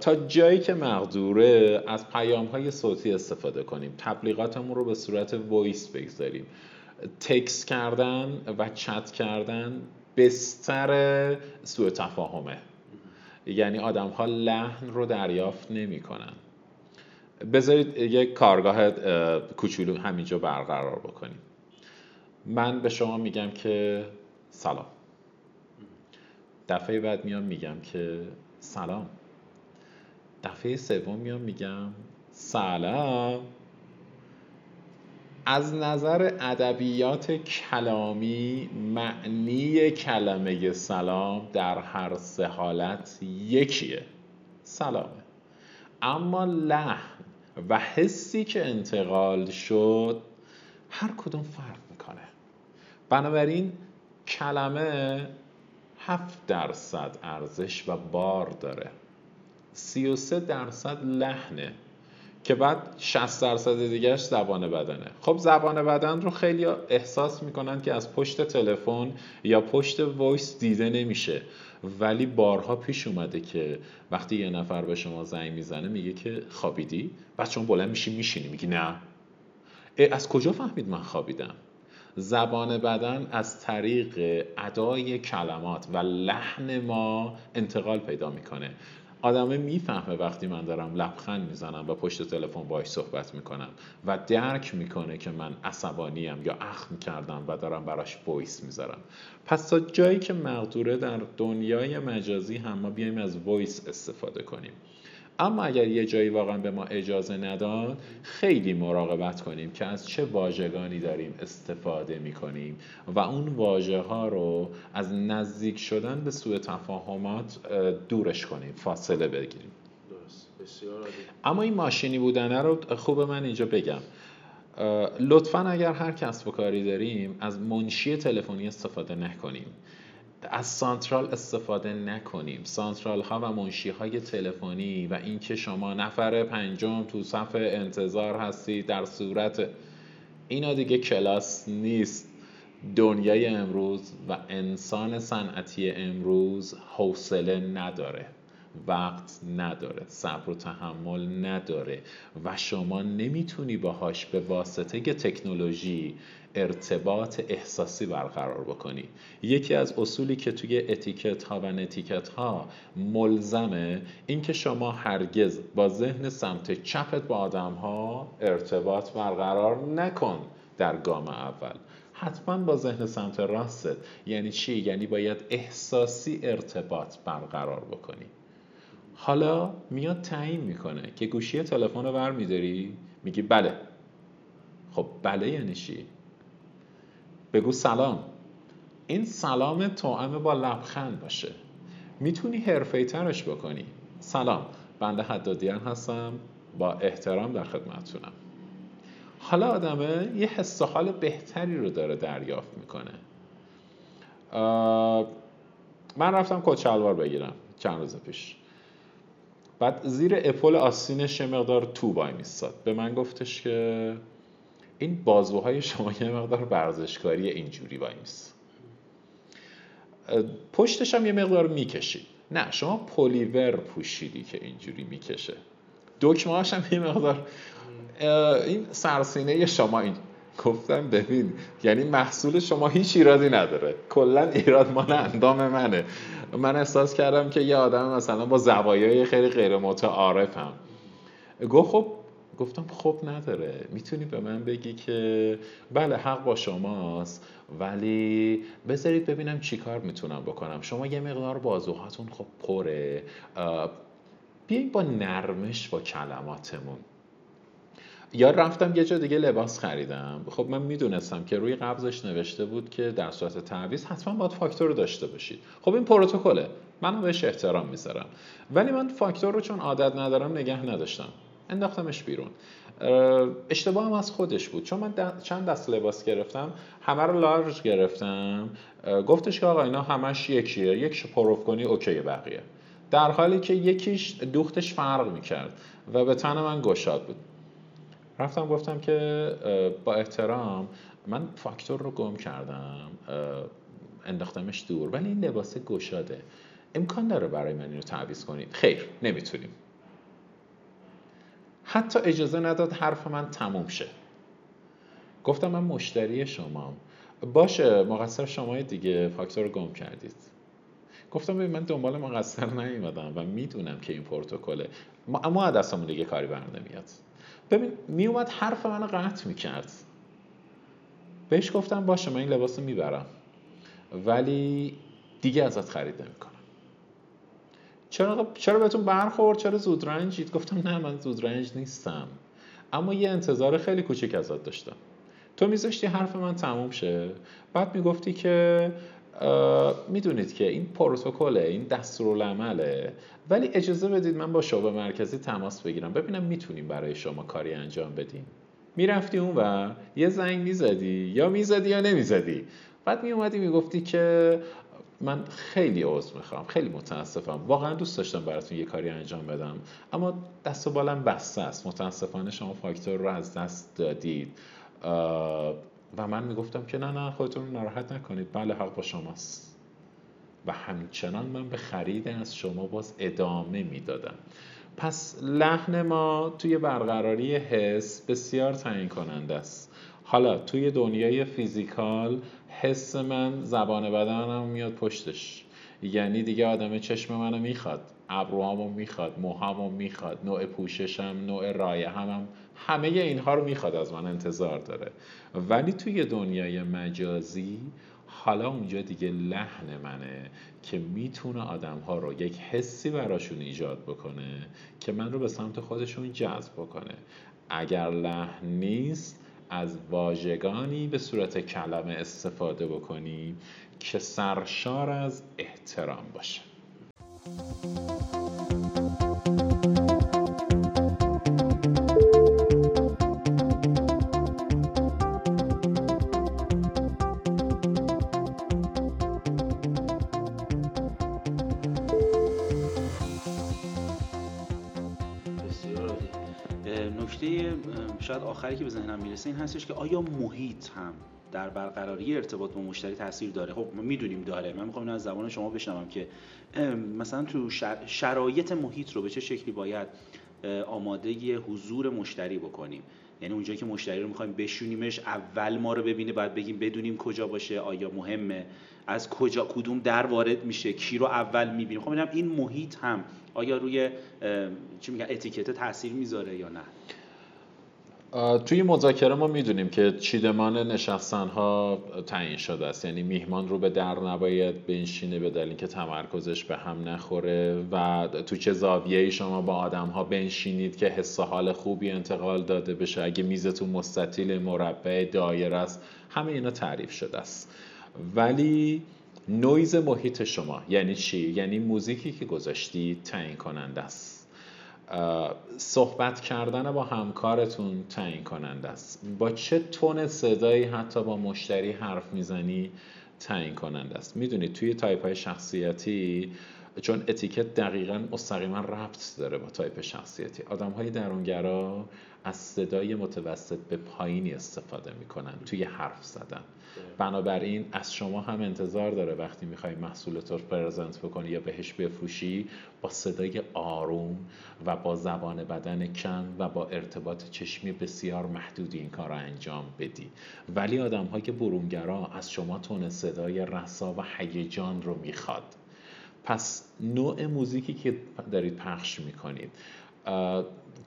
تا جایی که مقدوره از پیام های صوتی استفاده کنیم. تبلیغاتمون رو به صورت voice بگذاریم. تکس کردن و چت کردن بستر سوء تفاهمه. یعنی آدم ها لحن رو دریافت نمی کنن بذارید یک کارگاه کوچولو همینجا برقرار بکنیم. من به شما میگم که سلام. دفعه بعد میام میگم که سلام. دفعه سوم میام میگم سلام. از نظر ادبیات کلامی معنی کلمه سلام در هر سه حالت یکیه. سلامه. اما لحن و حسی که انتقال شد هر کدوم فرق می‌کنه. بنابراین کلمه هفت درصد ارزش و بار داره. سی و سه درصد لحنه. که بعد 60 درصد دیگهش زبان بدنه. خب زبان بدن رو خیلی احساس می‌کنن که از پشت تلفن یا پشت voice دیده نمیشه. ولی بارها پیش اومده که وقتی یه نفر به شما زنگ می‌زنه میگه که خوابیدی؟ بعد شما بلند میشی میشینی میگی نه. از کجا فهمید من خوابیدم؟ زبان بدن از طریق ادای کلمات و لحن ما انتقال پیدا می‌کنه. آدمه می‌فهمه وقتی من دارم لبخند می‌زنم و پشت تلفن باهاش صحبت می‌کنم و درک می‌کنه که من عصبانیم یا اخم کردم و دارم براش voice می‌ذارم. پس تا جایی که مقدوره در دنیای مجازی هم ما بیایم از voice استفاده کنیم. اما اگر یه جایی واقعا به ما اجازه نداد خیلی مراقبت کنیم که از چه واژگانی داریم استفاده می کنیم و اون واژه ها رو از نزدیک شدن به سوء تفاهمات دورش کنیم فاصله بگیریم. اما این ماشینی بودنه رو خوب من اینجا بگم. لطفا اگر هر کسب و کاری داریم از منشی تلفنی استفاده نکنیم. از سانترال استفاده نکنیم. سانترال ها و منشی های تلفنی و اینکه شما نفر پنجم تو صف انتظار هستید در صورت اینا دیگه کلاس نیست. دنیای امروز و انسان صنعتی امروز حوصله نداره. وقت نداره صبر و تحمل نداره و شما نمی‌تونی باهاش به واسطه تکنولوژی ارتباط احساسی برقرار بکنی. یکی از اصولی که توی اتیکت ها و نتیکت ها ملزمه اینکه شما هرگز با ذهن سمت چپت با آدم ها ارتباط برقرار نکن در گام اول. حتما با ذهن سمت راستت. یعنی چی؟ یعنی باید احساسی ارتباط برقرار بکنی. حالا میاد تعیین می‌کنه که گوشی تلفن رو برمیداری؟ میگی بله. خب بله یعنی چی؟ بگو سلام. این سلام توأم با لبخند باشه. می‌تونی حرفه ترش بکنی. سلام بنده حدادیان هستم. با احترام در خدمتتونم. حالا آدمه یه حس حال بهتری رو داره دریافت می‌کنه. من رفتم کچلوار بگیرم چند روز پیش. بعد زیر اپل آستینش یه مقدار تو وای میستاد. به من گفتش که این بازوهای شما یه مقدار ورزشکاری اینجوری وای میست. پشتش هم یه مقدار می‌کشید. نه شما پلیور پوشیدی که اینجوری می‌کشه. دکمه هم یه مقدار این سرسینه شما این. گفتم ببین یعنی محصول شما هیچ ایرادی نداره. کلا ایراد مال اندام منه. من احساس کردم که یه آدم مثلا با زوایای خیلی غیر متعارفم. گفت خب گفتم خب نداره. می‌تونی به من بگی که بله حق با شماست ولی بذارید ببینم چی کار می‌تونم بکنم. شما یه مقدار بازوهاتون خب پره. بیایید با نرمش با کلماتمون. یا رفتم یه جا دیگه لباس خریدم. خب من می‌دونستم که روی قبضش نوشته بود که در صورت تعویض حتما باید فاکتور رو داشته باشید. خب این پروتکله. من بهش احترام می‌ذارم. ولی من فاکتور رو چون عادت ندارم نگه نداشتم. انداختمش بیرون. اشتباه هم از خودش بود. چون من چند دست لباس گرفتم همه رو لارج گرفتم. گفتش که آقا اینا همش یکیه. یک پروف کنی اوکی بقیه. در حالی که یکیش دوختش فرق می‌کرد و به تن من گشاد بود. رفتم گفتم که با احترام من فاکتور رو گم کردم انداختمش دور ولی این لباس گشاده. امکان داره برای من اینو تعویض کنید خیر نمی‌تونیم. حتی اجازه نداد حرف من تموم شه. گفتم من مشتری شما باشه مقصر شما دیگه فاکتور رو گم کردید. گفتم من دنبال مقصر نیومدم و می‌دونم که این پروتکله. اما دستمون دیگه کاری بر نمیاد. ببین میومد حرف منو قطع می‌کرد. بهش گفتم باشه من این لباس می‌برم. ولی دیگه ازت خرید نمی‌کنم. چرا چرا بهتون برخورد؟ چرا زودرنجید؟ گفتم نه من زودرنج نیستم. اما یه انتظار خیلی کوچیک ازت داشتم. تو میذاشتی حرف من تموم شه. بعد می‌گفتی که می‌دونید که این پروتکله این دستورالعمله. ولی اجازه بدید من با شعبه مرکزی تماس بگیرم. ببینم می‌تونیم برای شما کاری انجام بدیم. می‌رفتی اون و یه زنگ می‌زدی یا می‌زدی یا نمی‌زدی. بعد میومدی می‌گفتی که من خیلی عذر می‌خوام خیلی متاسفم. واقعا دوست داشتم براتون یه کاری انجام بدم. اما دست و بالم بسته است. متاسفانه شما فاکتور رو از دست دادید. و من می‌گفتم که نه نه خودتون ناراحت نکنید. بله حق با شماست. و همچنان من به خرید از شما باز ادامه می‌دادم. پس لحن ما توی برقراری حس بسیار تعیین کننده است. حالا توی دنیای فیزیکال حس من زبان بدنم میاد پشتش. یعنی دیگه آدم چشم منو می‌خواد ابروهامو می‌خواد موهامو می‌خواد نوع پوششم نوع رایه هم همه اینها رو می‌خواد از من انتظار داره. ولی توی دنیای مجازی حالا اونجا دیگه لحن منه که می‌تونه آدم ها رو یک حسی براشون ایجاد بکنه که من رو به سمت خودشون جذب بکنه. اگر لحن نیست از واژگانی به صورت کلمه استفاده بکنی که سرشار از احترام باشه. شاید آخری که به ذهنم می‌رسه این هستش که آیا محیط هم در برقراری ارتباط با مشتری تاثیر داره؟ خب ما می‌دونیم داره. من می‌خوام از زبان شما بشنوم که مثلا تو شرایط محیط رو به چه شکلی باید آماده حضور مشتری بکنیم؟ یعنی اونجایی که مشتری رو می‌خوایم بشونیمش اول ما رو ببینه بعد بگیم بدونیم کجا باشه آیا مهمه از کجا کدوم در وارد میشه کی رو اول می‌بینیم؟ خب این محیط هم آیا روی چی میگن اتیکت تاثیر می‌ذاره یا نه؟ توی مذاکره ما می‌دونیم که چیدمان نشستن ها تعیین شده است. یعنی میهمان رو به در نباید بنشینه به دلیل که تمرکزش به هم نخوره و تو چه زاویه شما با آدم ها بنشینید که حس حال خوبی انتقال داده بشه. اگه میزتون مستطیل مربع دایر است همه اینا تعریف شده است. ولی نویز محیط شما یعنی چی؟ یعنی موزیکی که گذاشتی تعیین کننده است. صحبت کردن با همکارتون تعیین کننده است. با چه تون صدایی حتی با مشتری حرف می‌زنی تعیین کننده است؟ می‌دونید توی تایپ های شخصیتی چون اتیکت دقیقا مستقیما ربط داره با تایپ شخصیتی. آدم های درونگرا از صدای متوسط به پایینی استفاده می‌کنن توی حرف زدن. بنابراین از شما هم انتظار داره وقتی می‌خوای محصولت رو پرزنت بکنی یا بهش بفروشی با صدای آروم و با زبان بدن کم و با ارتباط چشمی بسیار محدودی این کار رو انجام بدی. ولی آدم های برونگرا از شما تون صدای رسا و هیجان رو می‌خواد. پس نوع موزیکی که دارید پخش می‌کنید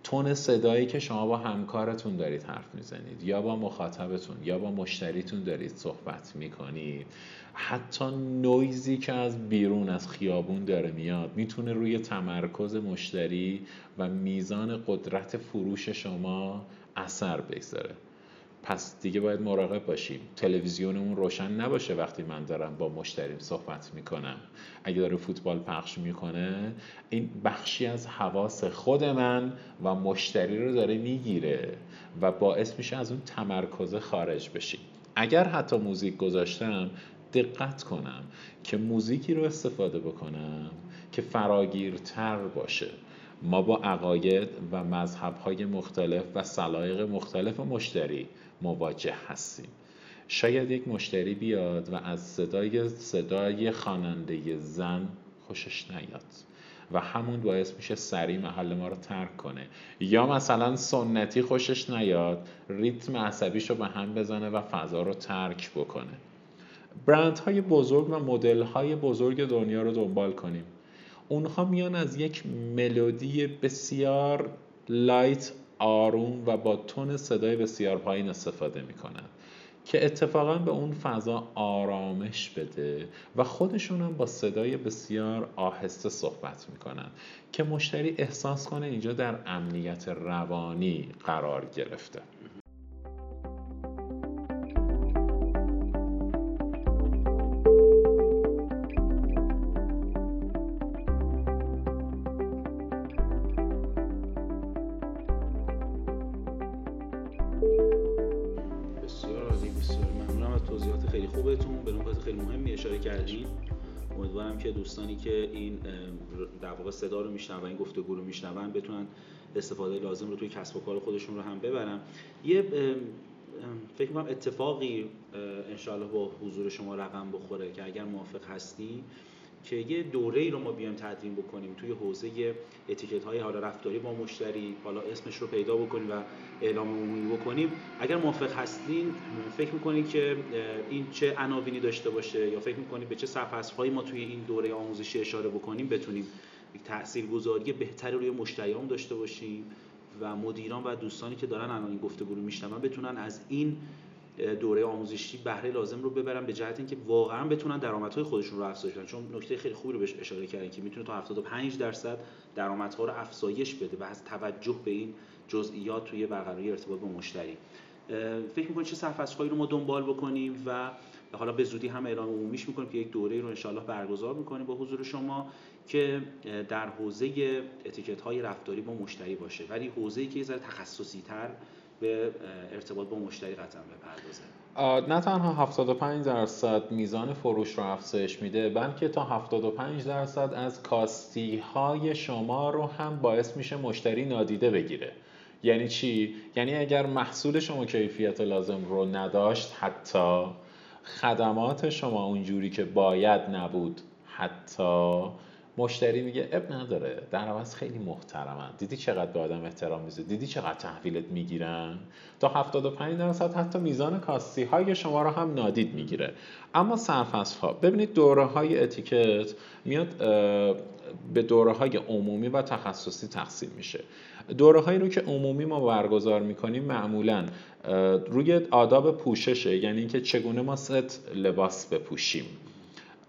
تون صدایی که شما با همکارتون دارید حرف می‌زنید یا با مخاطبتون یا با مشتریتون دارید صحبت می‌کنید حتی نویزی که از بیرون از خیابون داره میاد می‌تونه روی تمرکز مشتری و میزان قدرت فروش شما اثر بگذاره. پس دیگه باید مراقب باشیم. تلویزیونمون روشن نباشه وقتی من دارم با مشتریم صحبت می‌کنم. اگه داره فوتبال پخش می‌کنه این بخشی از حواس خود من و مشتری رو داره می‌گیره و باعث میشه از اون تمرکز خارج بشیم. اگر حتی موزیک گذاشتم دقت کنم که موزیکی رو استفاده بکنم که فراگیرتر باشه. ما با عقاید و مذهبهای مختلف و سلایق مختلف مشتری مواجه هستیم. شاید یک مشتری بیاد و از صدای صدای خواننده زن خوشش نیاد و همون باعث میشه سریع محل ما رو ترک کنه. یا مثلا سنتی خوشش نیاد ریتم عصبیش رو به هم بزنه و فضا رو ترک بکنه. برند های بزرگ و مدل های بزرگ دنیا رو دنبال کنیم. اونها میان از یک ملودی بسیار لایت آروم و با تون صدای بسیار پایین استفاده می‌کنن که اتفاقا به اون فضا آرامش بده و خودشون هم با صدای بسیار آهسته صحبت می‌کنن که مشتری احساس کنه اینجا در امنیت روانی قرار گرفته. صدا رو میشنون و این گفتگو رو میشنون بتونن استفاده لازم رو توی کسب و کار خودشون رو هم ببرن. یه فکر کنم اتفاقی انشاءالله با حضور شما رقم بخوره که اگر موافق هستی که یه دوره ای رو ما بیایم تدوین بکنیم توی حوزه اتیکت های حالا رفتاری با مشتری حالا اسمش رو پیدا بکنیم و اعلام عمومی بکنیم. اگر موافق هستین فکر می‌کنید که این چه عناوینی داشته باشه یا فکر می‌کنید به چه هایی ما توی این دوره آموزشی اشاره بکنیم بتونیم یک تاثیرگذاری بهتری روی مشتریان داشته باشیم و مدیران و دوستانی که دارن الان این گفتگو رو میشنون بتونن از این دوره آموزشی بهره لازم رو ببرن به جهت اینکه واقعا بتونن درآمدهای خودشون رو افزایش بدن. چون نکته خیلی خوبی رو بهش اشاره کردن که می‌تونه تا 75 درصد درآمدها رو افزایش بده و از توجه به این جزئیات توی برقراری ارتباط با مشتری. فکر می‌کنید چه صفحه‌هایی رو ما دنبال بکنیم و حالا به زودی هم اعلام عمومیش می‌کنیم که یک دوره رو انشالله برگزار می‌کنیم با حضور شما که در حوزه اتیکت های رفتاری با مشتری باشه. ولی حوزه‌ای که یه ذره تخصصی تر به ارتباط با مشتری قطعا بپردازه. نه تنها 75 درصد میزان فروش رو افزایش میده بلکه تا 75 درصد از کاستی های شما رو هم باعث میشه مشتری نادیده بگیره. یعنی چی؟ یعنی اگر محصول شما کیفیت لازم رو نداشت حتی خدمات شما اونجوری که باید نبود. حتی مشتری میگه اب نداره در عوض خیلی محترمن. دیدی چقدر به آدم احترام میزه دیدی چقدر تحویلت می‌گیرن؟ تا 75 درصد حتی میزان کاستی های شما رو هم نادید می‌گیره. اما سرفصل ها ببینید دوره های اتیکت میاد به دوره های عمومی و تخصصی تقسیم میشه. دوره هایی رو که عمومی ما برگزار می‌کنیم معمولا روی آداب پوششه یعنی اینکه چگونه ما ست لباس بپوشیم.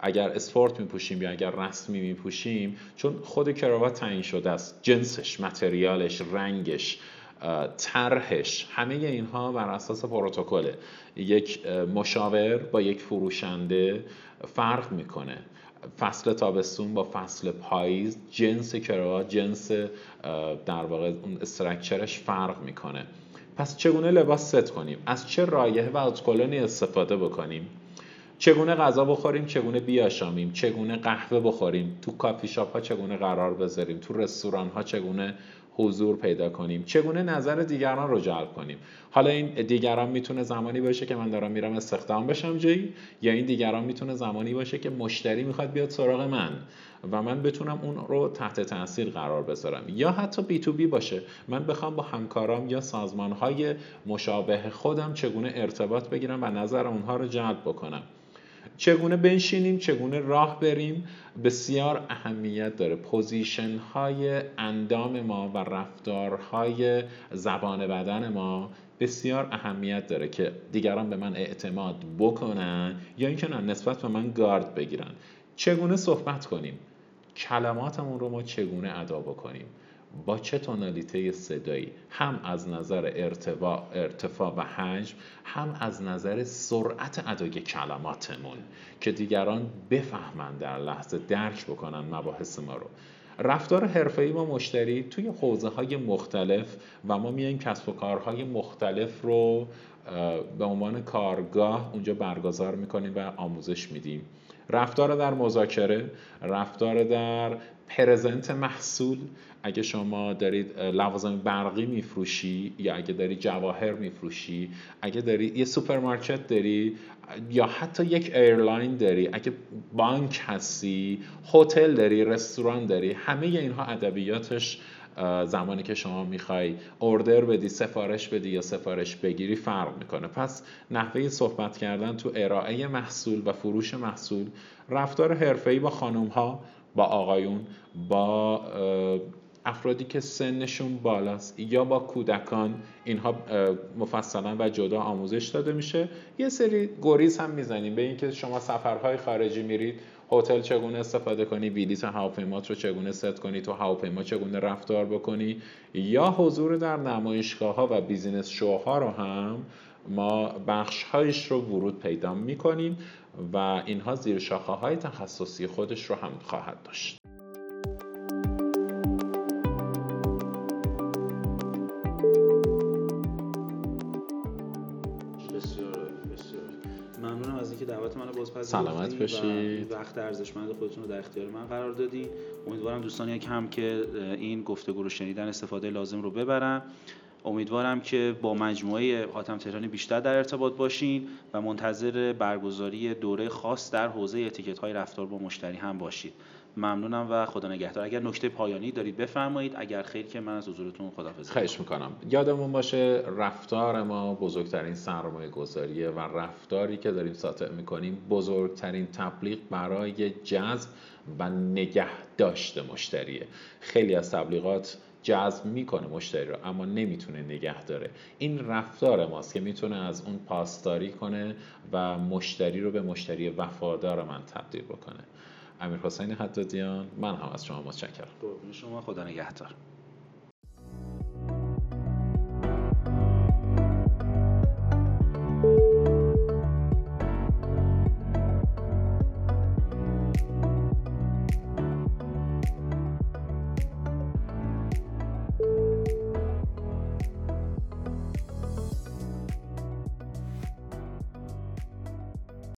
اگر اسپورت میپوشیم یا اگر رسمی میپوشیم چون خود کراوات تعیین شده است. جنسش متریالش رنگش طرحش همه اینها بر اساس پروتکل یک مشاور با یک فروشنده فرق می‌کنه. فصل تابستون با فصل پاییز جنس کراوات جنس در واقع اون استرکچرش فرق می‌کنه. پس چگونه لباس ست کنیم؟ از چه رایحه و ادکلونی استفاده بکنیم؟ چگونه غذا بخوریم؟ چگونه بیاشامیم چگونه قهوه بخوریم؟ تو کافی شاپ ها چگونه قرار بذاریم؟ تو رستوران ها چگونه حضور پیدا کنیم. چگونه نظر دیگران رو جلب کنیم؟ حالا این دیگران می‌تونه زمانی باشه که من دارم میرم استخدام بشم جایی یا این دیگران می‌تونه زمانی باشه که مشتری می‌خواد بیاد سراغ من و من بتونم اون رو تحت تاثیر قرار بذارم. یا حتی B to B باشه. من بخوام با همکارام یا سازمان های مشابه خودم چگونه ارتباط بگیرم و نظر اونها رو جلب بکنم. چگونه بنشینیم چگونه راه بریم بسیار اهمیت داره. position های اندام ما و رفتارهای زبان بدن ما بسیار اهمیت داره که دیگران به من اعتماد بکنن یا اینکه نه نسبت به من گارد بگیرن. چگونه صحبت کنیم؟ کلماتمون رو ما چگونه ادا بکنیم؟ با چه تونالیته صدایی؟ هم از نظر ارتفاع, ارتفاع و حجم هم از نظر سرعت ادای کلماتمون که دیگران بفهمند در لحظه درک بکنن مباحث ما رو. رفتار حرفه‌ای با مشتری توی حوزه های مختلف و ما میایم کسب و کارهای مختلف رو به عنوان کارگاه اونجا برگزار می‌کنیم و آموزش میدیم. رفتار در مذاکره رفتار در present محصول. اگه شما دارید لوازم برقی میفروشی یا اگه داری جواهر میفروشی اگه داری یه سوپرمارکت داری یا حتی یک airline داری اگه بانک هستی هتل داری رستوران داری همه اینها ادبیاتش زمانی که شما می‌خوای order بدی سفارش بدی یا سفارش بگیری فرق می‌کنه. پس نحوه صحبت کردن تو ارائه محصول و فروش محصول رفتار حرفه‌ای با خانم ها با آقایون با افرادی که سنشون بالاست یا با کودکان اینها مفصلا و جدا آموزش داده میشه. یه سری گریز هم می‌زنیم به اینکه شما سفرهای خارجی میرید هتل چگونه استفاده کنی بلیط هواپیمات رو چگونه ست کنی تو هواپیما چگونه رفتار بکنی یا حضور در نمایشگاه ها و بیزینس شوها رو هم ما بخش هایش رو ورود پیدا می‌کنیم. و اینها زیر شاخه های تخصصی خودش رو هم خواهد داشت. سلامت باشید. وقت ارزشمند خودتون رو در اختیار من قرار دادین امیدوارم دوستانی که هم که این گفتگو رو شنیدن استفاده لازم رو ببرن. امیدوارم که با مجموعه حاتم تهرانی بیشتر در ارتباط باشین و منتظر برگزاری دوره خاص در حوزه اتیکت های رفتار با مشتری هم باشید. ممنونم و خدا نگهدار. اگر نکته پایانی دارید بفرمایید. اگر خیر که من از حضورتون خداحافظی خواهش می‌کنم. یادمون باشه رفتار ما بزرگترین سرمایه گذاریه و رفتاری که داریم ساطع می‌کنیم بزرگترین تبلیغ برای جذب و نگه داشته مشتریه. خیلی از تبلیغات جذب می‌کنه مشتری رو اما نمی‌تونه نگه داره. این رفتار ماست که می‌تونه از اون پاسداری کنه و مشتری رو به مشتری وفادار من تبدیل بکنه. امیر حسین حدادیان من هم از شما متشکرم. شما خدا نگهدار.